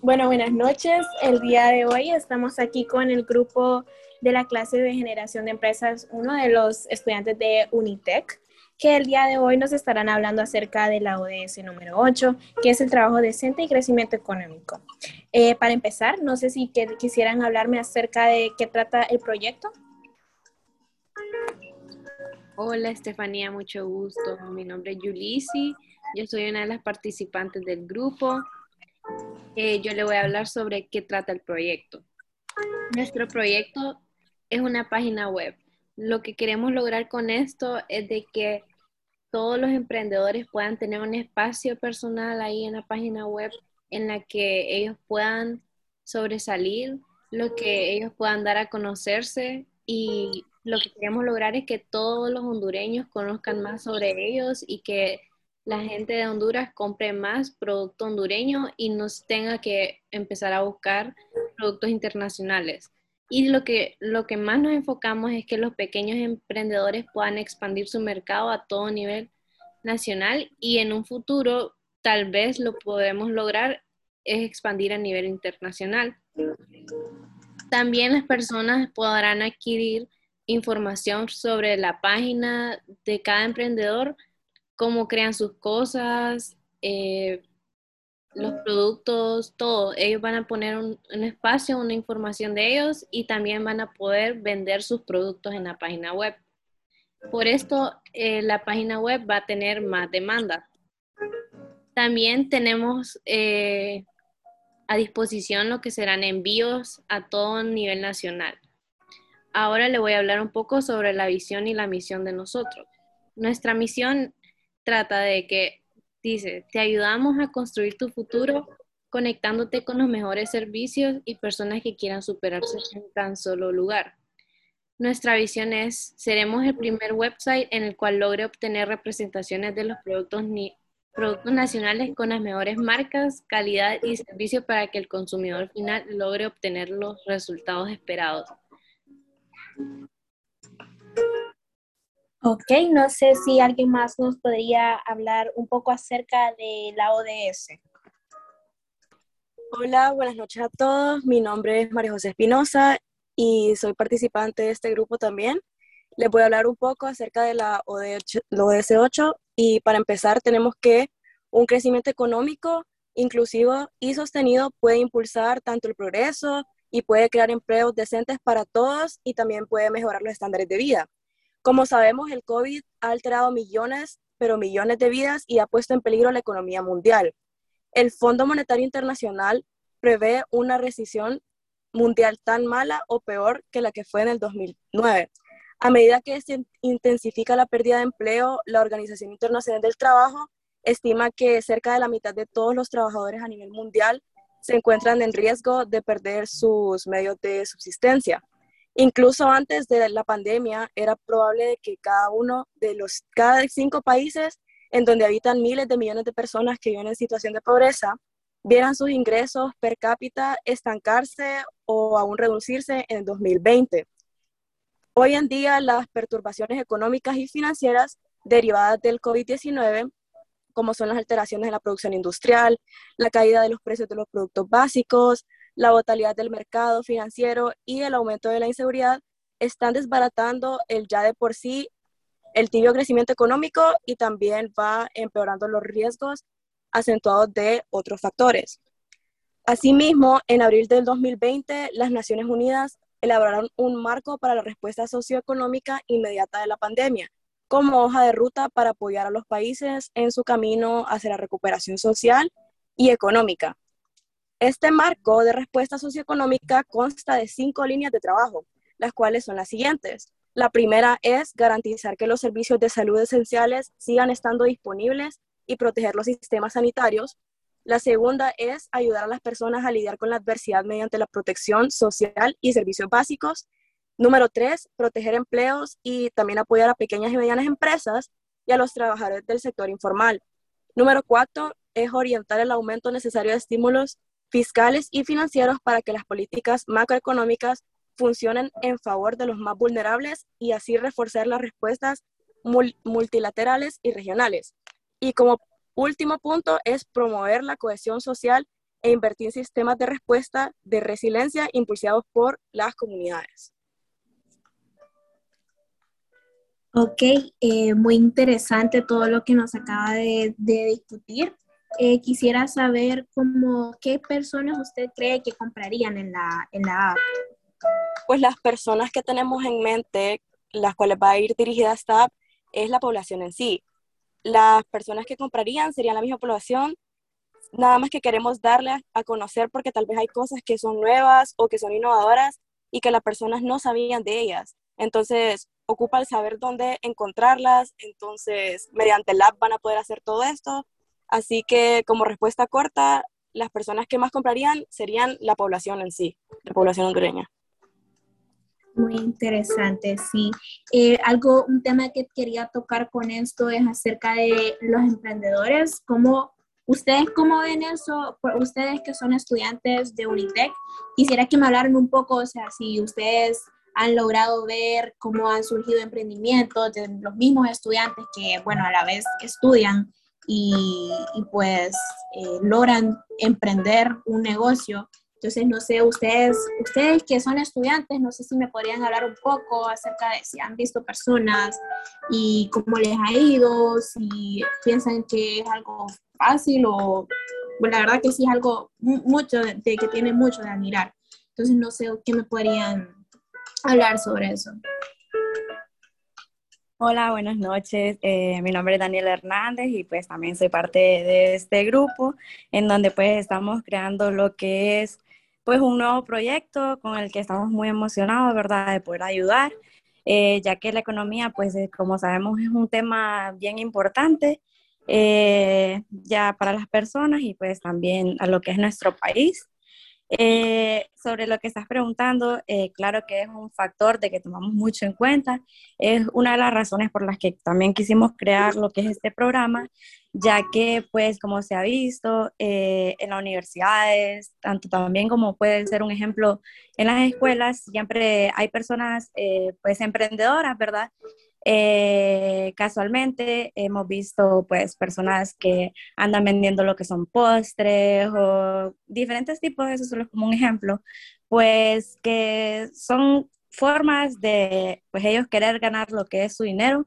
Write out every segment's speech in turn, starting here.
Bueno, buenas noches. El día de hoy estamos aquí con el grupo de la clase de generación de empresas, uno de los estudiantes de Unitec, que el día de hoy nos estarán hablando acerca de la ODS número 8, que es el trabajo decente y crecimiento económico. Eh, para empezar, no sé si quisieran hablarme acerca de qué trata el proyecto. Hola Estefanía, mucho gusto. Mi nombre es Yulisi, yo soy una de las participantes del grupo. Eh, yo le voy a hablar sobre qué trata el proyecto. Nuestro proyecto es una página web. Lo que queremos lograr con esto es de que todos los emprendedores puedan tener un espacio personal ahí en la página web en la que ellos puedan sobresalir, lo que ellos puedan dar a conocerse y lo que queremos lograr es que todos los hondureños conozcan más sobre ellos y que la gente de Honduras compre más producto hondureño y nos tenga que empezar a buscar productos internacionales. Y lo que, lo que más nos enfocamos es que los pequeños emprendedores puedan expandir su mercado a todo nivel nacional y en un futuro tal vez lo podemos lograr es expandir a nivel internacional. También las personas podrán adquirir información sobre la página de cada emprendedor, cómo crean sus cosas, eh, los productos, todo. Ellos van a poner un, espacio, una información de ellos y también van a poder vender sus productos en la página web. Por esto, eh, la página web va a tener más demanda. También tenemos eh, a disposición lo que serán envíos a todo nivel nacional. Ahora le voy a hablar un poco sobre la visión y la misión de nosotros. Nuestra misión trata de que Dice, te ayudamos a construir tu futuro conectándote con los mejores servicios y personas que quieran superarse en tan solo lugar. Nuestra visión es, seremos el primer website en el cual logre obtener representaciones de los productos, productos nacionales con las mejores marcas, calidad y servicio para que el consumidor final logre obtener los resultados esperados. Ok, no sé si alguien más nos podría hablar un poco acerca de la ODS. Hola, buenas noches a todos. Mi nombre es María José Espinosa y soy participante de este grupo también. Les voy a hablar un poco acerca de la ODS 8 y para empezar tenemos que un crecimiento económico inclusivo y sostenido puede impulsar tanto el progreso y puede crear empleos decentes para todos y también puede mejorar los estándares de vida. Como sabemos, el COVID ha alterado millones, pero millones de vidas y ha puesto en peligro la economía mundial. El Fondo Monetario Internacional prevé una recesión mundial tan mala o peor que la que fue en el 2009. A medida que se intensifica la pérdida de empleo, la Organización Internacional del Trabajo estima que cerca de la mitad de todos los trabajadores a nivel mundial se encuentran en riesgo de perder sus medios de subsistencia. Incluso antes de la pandemia, era probable que cada uno de los, cada cinco países en donde habitan miles de millones de personas que viven en situación de pobreza, vieran sus ingresos per cápita estancarse o aún reducirse en el 2020. Hoy en día, las perturbaciones económicas y financieras derivadas del COVID-19, como son las alteraciones en la producción industrial, la caída de los precios de los productos básicos, la volatilidad del mercado financiero y el aumento de la inseguridad están desbaratando el ya de por sí el tibio crecimiento económico y también va empeorando los riesgos acentuados de otros factores. Asimismo, en abril del 2020, las Naciones Unidas elaboraron un marco para la respuesta socioeconómica inmediata de la pandemia, como hoja de ruta para apoyar a los países en su camino hacia la recuperación social y económica. Este marco de respuesta socioeconómica consta de cinco líneas de trabajo, las cuales son las siguientes. La primera es garantizar que los servicios de salud esenciales sigan estando disponibles y proteger los sistemas sanitarios. La segunda es ayudar a las personas a lidiar con la adversidad mediante la protección social y servicios básicos. Número tres, proteger empleos y también apoyar a pequeñas y medianas empresas y a los trabajadores del sector informal. Número cuatro, es orientar el aumento necesario de estímulos fiscales y financieros para que las políticas macroeconómicas funcionen en favor de los más vulnerables y así reforzar las respuestas multilaterales y regionales. Y como último punto es promover la cohesión social e invertir en sistemas de respuesta de resiliencia impulsados por las comunidades. Ok, eh, muy interesante todo lo que nos acaba de, discutir. Eh, quisiera saber cómo, qué personas usted cree que comprarían en la, en la app. Pues las personas que tenemos en mente, las cuales va a ir dirigida esta app, es la población en sí. Las personas que comprarían serían la misma población, nada más que queremos darle a conocer porque tal vez hay cosas que son nuevas o que son innovadoras y que las personas no sabían de ellas. Entonces, ocupa el saber dónde encontrarlas, entonces mediante el app van a poder hacer todo esto. Así que como respuesta corta, las personas que más comprarían serían la población en sí, la población hondureña. Muy interesante, sí. Eh, algo, un tema que quería tocar con esto es acerca de los emprendedores. ¿Cómo, ustedes cómo ven eso? Ustedes que son estudiantes de Unitec, quisiera que me hablaran un poco, o sea, si ustedes han logrado ver cómo han surgido emprendimientos de los mismos estudiantes que, bueno, a la vez estudian y, pues eh, logran emprender un negocio. Entonces, no sé, ustedes, ustedes que son estudiantes, no sé si me podrían hablar un poco acerca de si han visto personas y cómo les ha ido, si piensan que es algo fácil o, bueno, la verdad que sí es algo mucho de, de que tiene mucho de admirar. Entonces, no sé qué me podrían hablar sobre eso. Hola, buenas noches. Eh, mi nombre es Daniel Hernández y pues también soy parte de este grupo en donde pues estamos creando lo que es pues un nuevo proyecto con el que estamos muy emocionados, ¿verdad? De poder ayudar, eh, ya que la economía pues como sabemos es un tema bien importante eh, ya para las personas y pues también a lo que es nuestro país. Eh, sobre lo que estás preguntando, eh, claro que es un factor de que tomamos mucho en cuenta. Es una de las razones por las que también quisimos crear lo que es este programa, ya que, pues, como se ha visto eh, en las universidades, tanto también como puede ser un ejemplo en las escuelas, siempre hay personas, pues, emprendedoras, ¿verdad? Eh, casualmente hemos visto pues personas que andan vendiendo lo que son postres o diferentes tipos, eso solo es como un ejemplo, pues que son formas de pues ellos querer ganar lo que es su dinero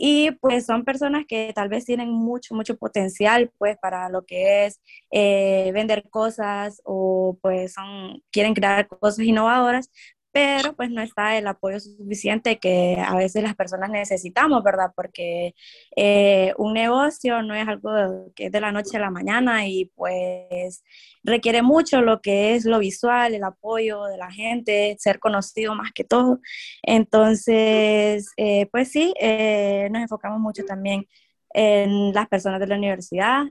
y pues son personas que tal vez tienen mucho, mucho potencial pues para lo que es eh, vender cosas o pues son, quieren crear cosas innovadoras, pero pues no está el apoyo suficiente que a veces las personas necesitamos, ¿verdad? Porque eh, un negocio no es algo que es de la noche a la mañana y pues requiere mucho lo que es lo visual, el apoyo de la gente, ser conocido más que todo. Entonces, eh, pues sí, eh, nos enfocamos mucho también en las personas de la universidad,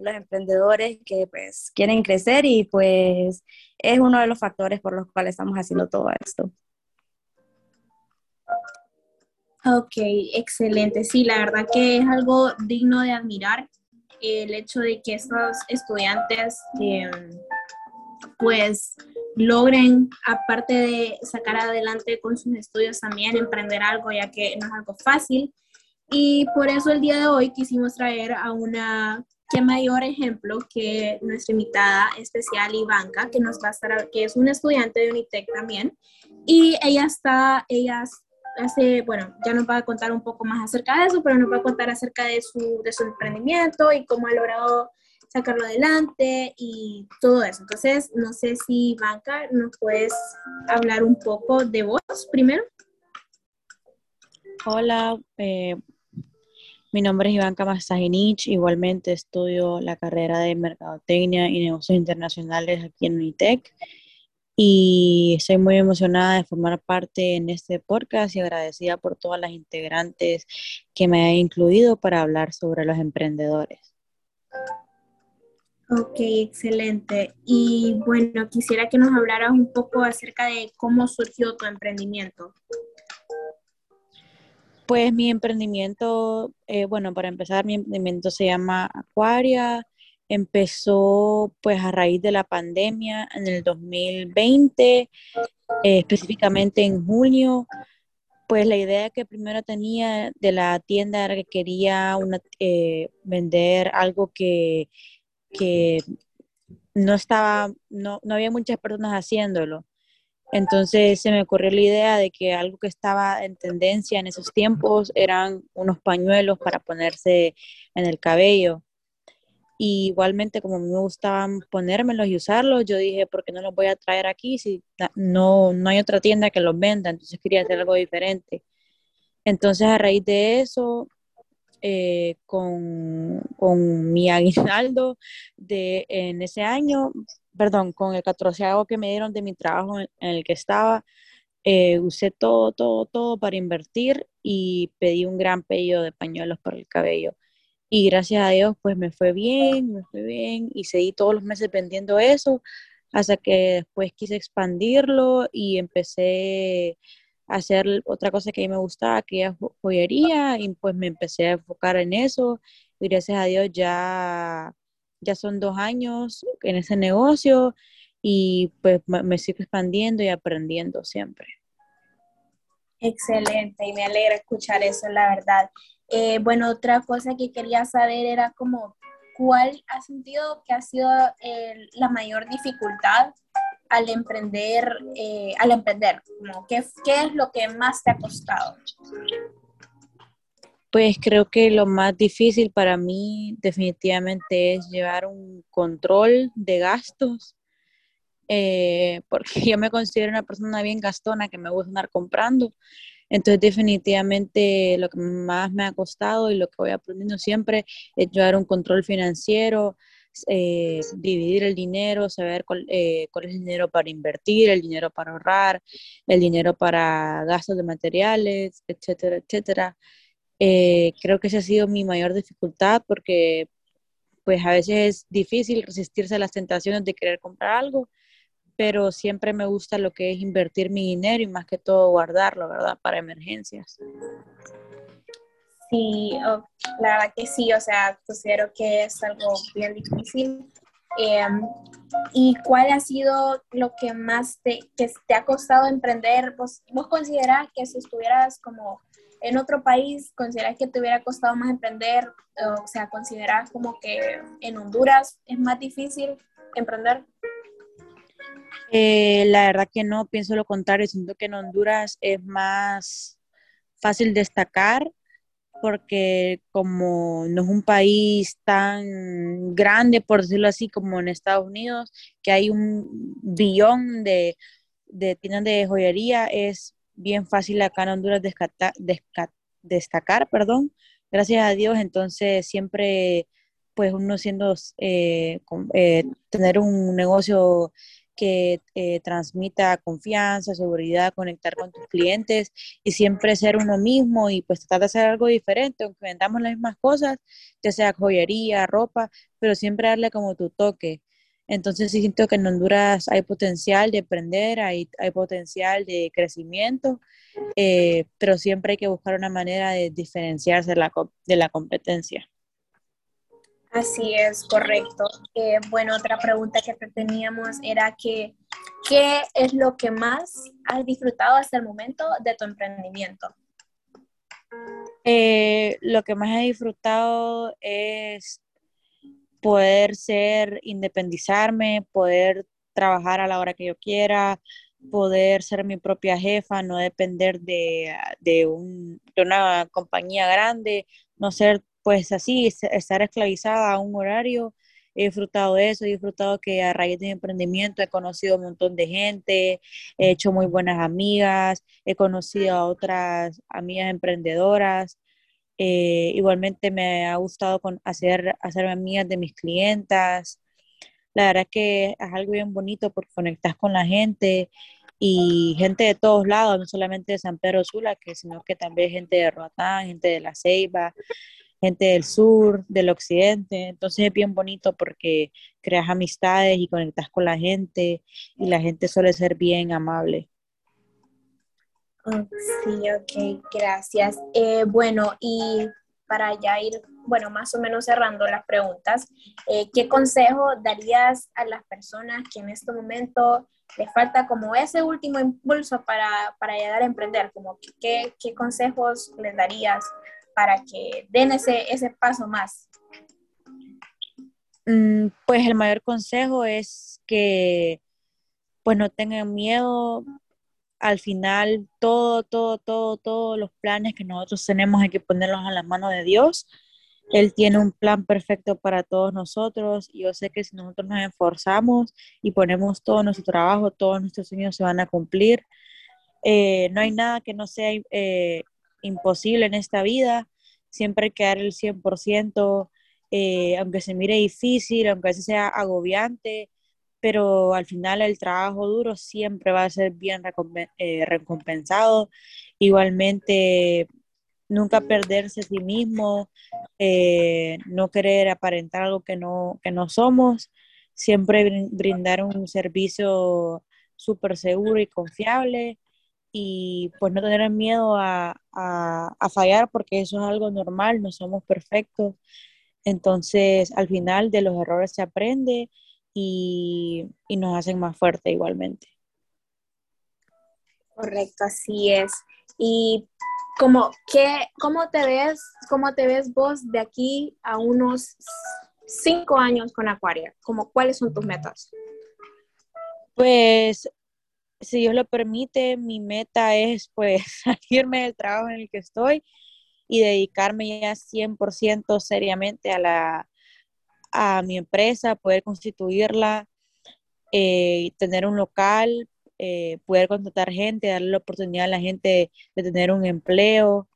los emprendedores que pues quieren crecer y pues es uno de los factores por los cuales estamos haciendo todo esto. Ok, excelente. Sí, la verdad que es algo digno de admirar el hecho de que estos estudiantes em, pues logren, aparte de sacar adelante con sus estudios, también emprender algo, ya que no es algo fácil. Y por eso el día de hoy quisimos traer a una qué mayor ejemplo que nuestra invitada especial Ivanka, que nos va a estar, que es una estudiante de Unitec también, y ella está, ella hace, bueno, ya nos va a contar un poco más acerca de eso, pero nos va a contar acerca de su, de su emprendimiento y cómo ha logrado sacarlo adelante y todo eso. Entonces, no sé si Ivanka nos puedes hablar un poco de vos primero. Hola, eh, mi nombre es Iván Masajinich, igualmente estudio la carrera de Mercadotecnia y Negocios Internacionales aquí en UNITEC y estoy muy emocionada de formar parte en este podcast y agradecida por todas las integrantes que me han incluido para hablar sobre los emprendedores. Ok, excelente. Y bueno, quisiera que nos hablaras un poco acerca de cómo surgió tu emprendimiento. Pues mi emprendimiento, eh, bueno, para empezar, mi emprendimiento se llama Aquaria. Empezó pues a raíz de la pandemia en el 2020, eh, específicamente en junio. Pues la idea que primero tenía de la tienda era que quería una, eh, vender algo que, que no estaba, no, no había muchas personas haciéndolo. Entonces se me ocurrió la idea de que algo que estaba en tendencia en esos tiempos eran unos pañuelos para ponerse en el cabello. Igualmente como me gustaban ponérmelos y usarlos, yo dije, ¿por qué no los voy a traer aquí si no, no hay otra tienda que los venda? Entonces quería hacer algo diferente. Entonces a raíz de eso, eh, con, con, mi aguinaldo de, en ese año, perdón, con el catorceavo que me dieron de mi trabajo en, el que estaba, eh, usé todo, todo, todo para invertir y pedí un gran pedido de pañuelos para el cabello. Y gracias a Dios, pues me fue bien, me fue bien y seguí todos los meses vendiendo eso hasta que después quise expandirlo y empecé a hacer otra cosa que a mí me gustaba, que es joyería, y pues me empecé a enfocar en eso. Y gracias a Dios ya ya son dos años en ese negocio y pues me sigo expandiendo y aprendiendo siempre. Excelente y me alegra escuchar eso, la verdad. Eh, bueno, otra cosa que quería saber era como, ¿cuál ha sentido que ha sido la mayor dificultad al emprender, eh, al emprender? Como, ¿qué, ¿Qué es lo que más te ha costado? Pues creo que lo más difícil para mí definitivamente es llevar un control de gastos, eh, porque yo me considero una persona bien gastona que me gusta andar comprando. Entonces definitivamente lo que más me ha costado y lo que voy aprendiendo siempre es llevar un control financiero, eh, dividir el dinero, saber cuál, eh, cuál, es el dinero para invertir, el dinero para ahorrar, el dinero para gastos de materiales, etcétera, etcétera. Eh, creo que esa ha sido mi mayor dificultad porque pues a veces es difícil resistirse a las tentaciones de querer comprar algo, pero siempre me gusta lo que es invertir mi dinero y más que todo guardarlo, ¿verdad? Para emergencias. Sí, la verdad que sí, o sea, considero que es algo bien difícil. Em, ¿Y cuál ha sido lo que más te, que te ha costado emprender? ¿Vos, vos considerás que si estuvieras como en otro país, ¿consideras que te hubiera costado más emprender? O sea, ¿consideras como que en Honduras es más difícil emprender? Eh, la verdad que no, pienso lo contrario, siento que en Honduras es más fácil destacar porque como no es un país tan grande, por decirlo así, como en Estados Unidos, que hay un billón de, de tiendas de joyería, es bien fácil acá en Honduras destacar, perdón, gracias a Dios, entonces siempre pues uno siendo, eh, eh, tener un negocio que eh, transmita confianza, seguridad, conectar con tus clientes y siempre ser uno mismo y pues tratar de hacer algo diferente, aunque vendamos las mismas cosas, ya sea joyería, ropa, pero siempre darle como tu toque. Entonces siento que en Honduras hay potencial de aprender, hay, hay potencial de crecimiento, eh, pero siempre hay que buscar una manera de diferenciarse de la, de la competencia. Así es, correcto. Eh, bueno, otra pregunta que teníamos era que, ¿qué es lo que más has disfrutado hasta el momento de tu emprendimiento? Eh, lo que más he disfrutado es poder ser, independizarme, poder trabajar a la hora que yo quiera, poder ser mi propia jefa, no depender de, de, un, de una compañía grande, no ser pues así, estar esclavizada a un horario. He disfrutado de eso, he disfrutado que a raíz de mi emprendimiento he conocido un montón de gente, he hecho muy buenas amigas, he conocido a otras amigas emprendedoras, eh, igualmente me ha gustado hacer, hacerme amigas de mis clientas. La verdad que es algo bien bonito porque conectas con la gente y gente de todos lados, no solamente de San Pedro Sula, que, sino que también gente de Roatán, gente de La Ceiba, gente del sur, del occidente. Entonces es bien bonito porque creas amistades y conectas con la gente y la gente suele ser bien amable. Sí, ok, gracias. Eh, bueno, y para ya ir, bueno, más o menos cerrando las preguntas, eh, ¿qué consejo darías a las personas que en este momento les falta como ese último impulso para, para llegar a emprender, como qué, qué consejos les darías para que den ese, ese paso más. Mm, pues el mayor consejo es que pues no tengan miedo. Al final, todo, todo, todo, todos los planes que nosotros tenemos hay que ponerlos a la mano de Dios. Él tiene un plan perfecto para todos nosotros. Yo sé que si nosotros nos esforzamos y ponemos todo nuestro trabajo, todos nuestros sueños se van a cumplir. Eh, no hay nada que no sea eh, imposible en esta vida. Siempre hay que dar el 100%, eh, aunque se mire difícil, aunque sea agobiante, pero al final el trabajo duro siempre va a ser bien eh, recompensado. Igualmente, nunca perderse a sí mismo, eh, no querer aparentar algo que no, que no somos, siempre brindar un servicio súper seguro y confiable y pues no tener miedo a, a, fallar porque eso es algo normal, no somos perfectos. Entonces, al final de los errores se aprende y, y nos hacen más fuerte igualmente. Correcto, así es. Y como ¿qué, ¿cómo te ves, cómo te ves vos de aquí a unos cinco años con Acuaria? Como, ¿Cuáles son tus metas? Pues si Dios lo permite, mi meta es pues salirme del trabajo en el que estoy y dedicarme ya 100% seriamente a, la, a mi empresa, poder constituirla, eh, tener un local, eh, poder contratar gente, darle la oportunidad a la gente de, tener un empleo.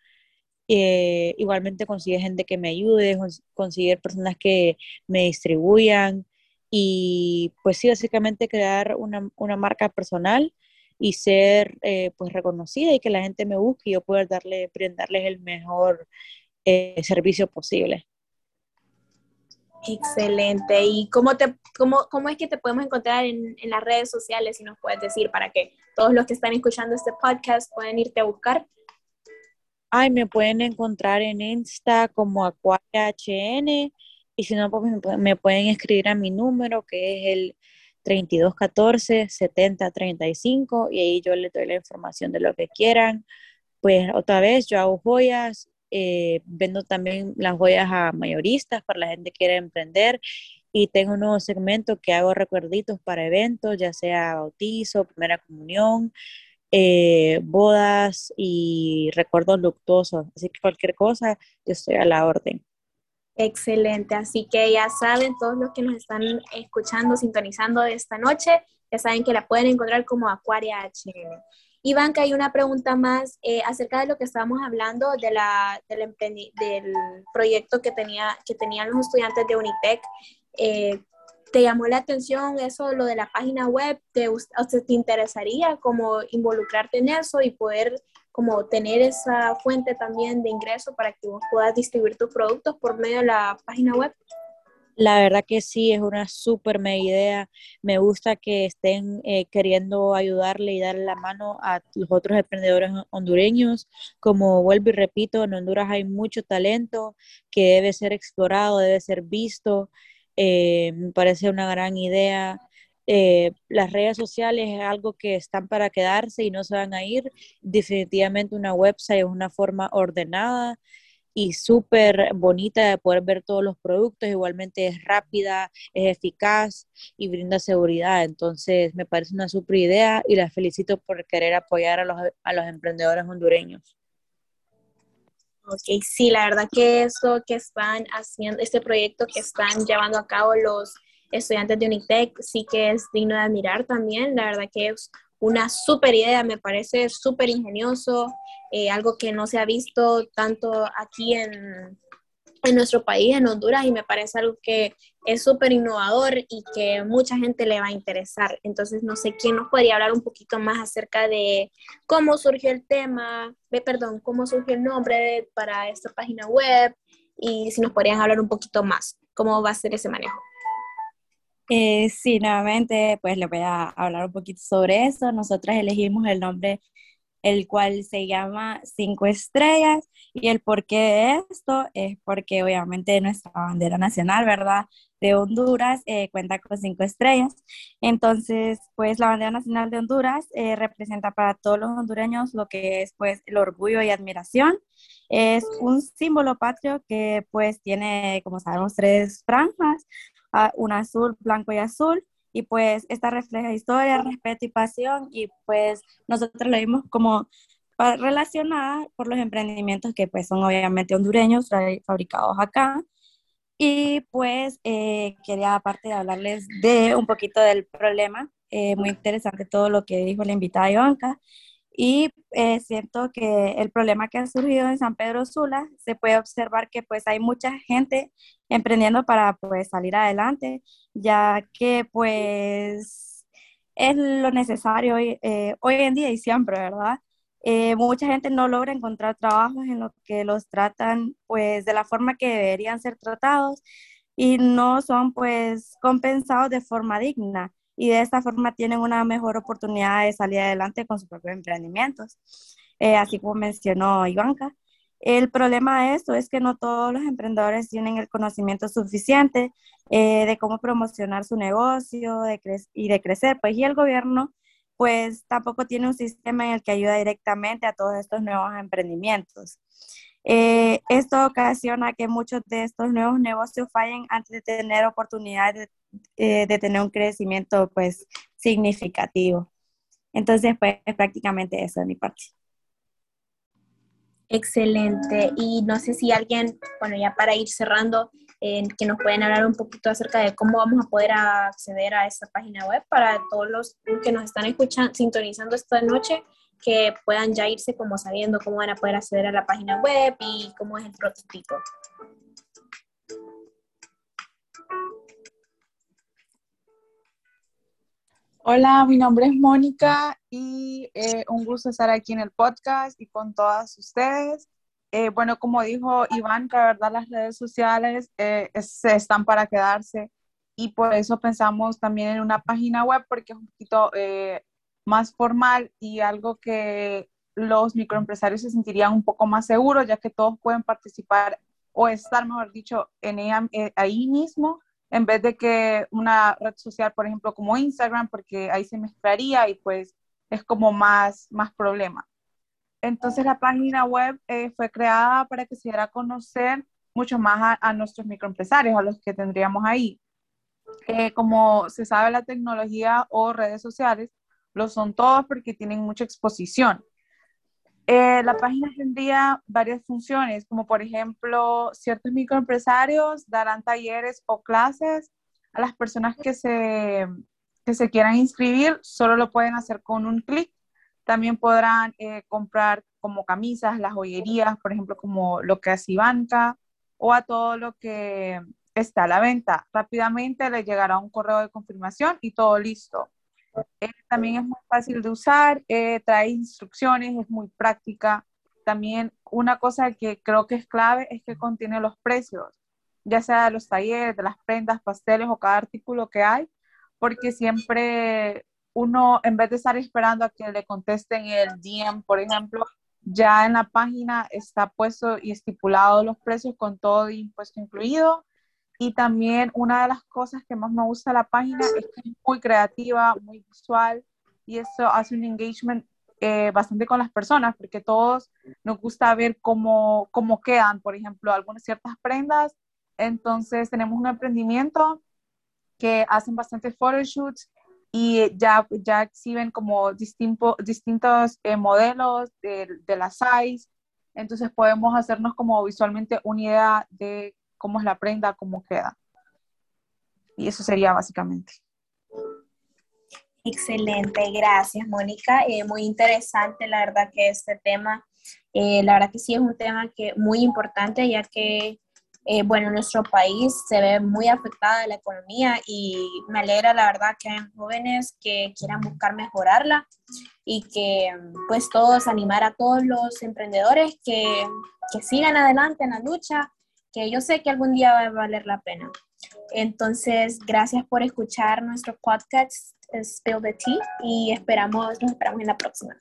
Eh, igualmente conseguir gente que me ayude, conseguir personas que me distribuyan y pues sí, básicamente crear una, una marca personal y ser pues reconocida y que la gente me busque y yo poder darle, brindarles el mejor servicio posible. Excelente. ¿Y cómo, te, cómo, cómo es que te podemos encontrar en, en, las redes sociales, si nos puedes decir, para que todos los que están escuchando este podcast puedan irte a buscar? Ay, me pueden encontrar en Insta como AcuariaHN y si no, pues me pueden escribir a mi número que es el 3214 70 35 y ahí yo les doy la información de lo que quieran. Pues otra vez yo hago joyas, eh, vendo también las joyas a mayoristas para la gente que quiere emprender y tengo un nuevo segmento que hago recuerditos para eventos, ya sea bautizo, primera comunión, eh, bodas y recuerdos luctuosos. Así que cualquier cosa, yo estoy a la orden. Excelente, así que ya saben, todos los que nos están escuchando, sintonizando esta noche, ya saben que la pueden encontrar como Acuaria HN. Iván, que hay una pregunta más eh, acerca de lo que estábamos hablando de la, del, del proyecto que, tenía, que tenían los estudiantes de Unitec. Eh, ¿Te llamó la atención eso, lo de la página web? ¿Te, ¿Te interesaría como involucrarte en eso y poder como tener esa fuente también de ingreso para que vos puedas distribuir tus productos por medio de la página web? La verdad que sí, es una súper mega idea. Me gusta que estén eh, queriendo ayudarle y darle la mano a los otros emprendedores hondureños. Como vuelvo y repito, en Honduras hay mucho talento que debe ser explorado, debe ser visto. Eh, me parece una gran idea. Eh, las redes sociales es algo que están para quedarse y no se van a ir. Definitivamente una website es una forma ordenada y súper bonita de poder ver todos los productos. Igualmente es rápida, es eficaz y brinda seguridad. Entonces me parece una súper idea y la felicito por querer apoyar a los, a los emprendedores hondureños. Ok, sí, la verdad que eso que están haciendo, este proyecto que están llevando a cabo los estudiantes de Unitec, sí que es digno de admirar también. La verdad que es una súper idea, me parece súper ingenioso, eh, algo que no se ha visto tanto aquí en, en nuestro país, en Honduras, y me parece algo que es súper innovador y que mucha gente le va a interesar. Entonces, no sé quién nos podría hablar un poquito más acerca de cómo surgió el tema, de, perdón, cómo surgió el nombre para esta página web y si nos podrían hablar un poquito más, cómo va a ser ese manejo. Eh, sí, nuevamente, pues les voy a hablar un poquito sobre eso. Nosotras elegimos el nombre el cual se llama Cinco Estrellas. Y el porqué de esto es porque obviamente nuestra bandera nacional, ¿verdad? De Honduras eh, cuenta con cinco estrellas. Entonces, pues la bandera nacional de Honduras eh, representa para todos los hondureños lo que es pues el orgullo y admiración. Es un símbolo patrio que pues tiene, como sabemos, tres franjas, un azul, blanco y azul y pues esta refleja historia, respeto y pasión y pues nosotros la vimos como relacionada por los emprendimientos que pues son obviamente hondureños, fabricados acá. Y pues eh, quería aparte de hablarles de un poquito del problema, eh, muy interesante todo lo que dijo la invitada Ivanka, y eh, siento que el problema que ha surgido en San Pedro Sula, se puede observar que pues hay mucha gente emprendiendo para pues salir adelante, ya que pues es lo necesario hoy, eh, hoy en día y siempre, ¿verdad? Eh, mucha gente no logra encontrar trabajos en los que los tratan pues de la forma que deberían ser tratados y no son pues compensados de forma digna y de esta forma tienen una mejor oportunidad de salir adelante con sus propios emprendimientos, eh, así como mencionó Ivanka. El problema de esto es que no todos los emprendedores tienen el conocimiento suficiente eh, de cómo promocionar su negocio y de crecer, pues y el gobierno pues tampoco tiene un sistema en el que ayuda directamente a todos estos nuevos emprendimientos. Eh, esto ocasiona que muchos de estos nuevos negocios fallen antes de tener oportunidades de, de tener un crecimiento pues significativo. Entonces, pues prácticamente eso de mi parte. Excelente. Y no sé si alguien, bueno, ya para ir cerrando, eh, que nos pueden hablar un poquito acerca de cómo vamos a poder acceder a esta página web para todos los que nos están escuchando, sintonizando esta noche, que puedan ya irse como sabiendo cómo van a poder acceder a la página web y cómo es el prototipo. Hola, mi nombre es Mónica y eh, un gusto estar aquí en el podcast y con todas ustedes. Eh, bueno, como dijo Iván, que la verdad las redes sociales eh, están para quedarse y por eso pensamos también en una página web porque es un poquito más formal y algo que los microempresarios se sentirían un poco más seguros ya que todos pueden participar o estar, mejor dicho, en ahí mismo en vez de que una red social, por ejemplo, como Instagram, porque ahí se mezclaría y pues es como más, más problema. Entonces la página web eh, fue creada para que se diera a conocer mucho más a, nuestros microempresarios, a los que tendríamos ahí. Eh, como se sabe, la tecnología o redes sociales lo son todos porque tienen mucha exposición. Eh, la página tendría varias funciones, como por ejemplo, ciertos microempresarios darán talleres o clases a las personas que se, que se quieran inscribir, solo lo pueden hacer con un clic. También podrán eh, comprar como camisas, las joyerías, por ejemplo, como lo que hace Ivanka, o a todo lo que está a la venta. Rápidamente les llegará un correo de confirmación y todo listo. Eh, también es muy fácil de usar, eh, trae instrucciones, es muy práctica. También una cosa que creo que es clave es que contiene los precios, ya sea de los talleres, de las prendas, pasteles o cada artículo que hay, porque siempre uno, en vez de estar esperando a que le contesten el DM, por ejemplo, ya en la página está puesto y estipulado los precios con todo impuesto incluido y también una de las cosas que más me gusta de la página es que es muy creativa, muy visual y eso hace un engagement eh, bastante con las personas porque todos nos gusta ver cómo, cómo quedan, por ejemplo, algunas ciertas prendas. Entonces tenemos un emprendimiento que hacen bastantes photoshoots y ya, ya exhiben como distinto, distintos eh, modelos de, de la size. Entonces podemos hacernos como visualmente una idea de cómo es la prenda, cómo queda. Y eso sería básicamente. Excelente, gracias Mónica. Eh, muy interesante, la verdad que este tema, eh, la verdad que sí es un tema que muy importante ya que, eh, bueno, nuestro país se ve muy afectada la economía y me alegra la verdad que hay jóvenes que quieran buscar mejorarla y que pues todos animar a todos los emprendedores que, que sigan adelante en la lucha yo sé que algún día va a valer la pena. Entonces, gracias por escuchar nuestro podcast Spill the Tea y esperamos, nos esperamos en la próxima.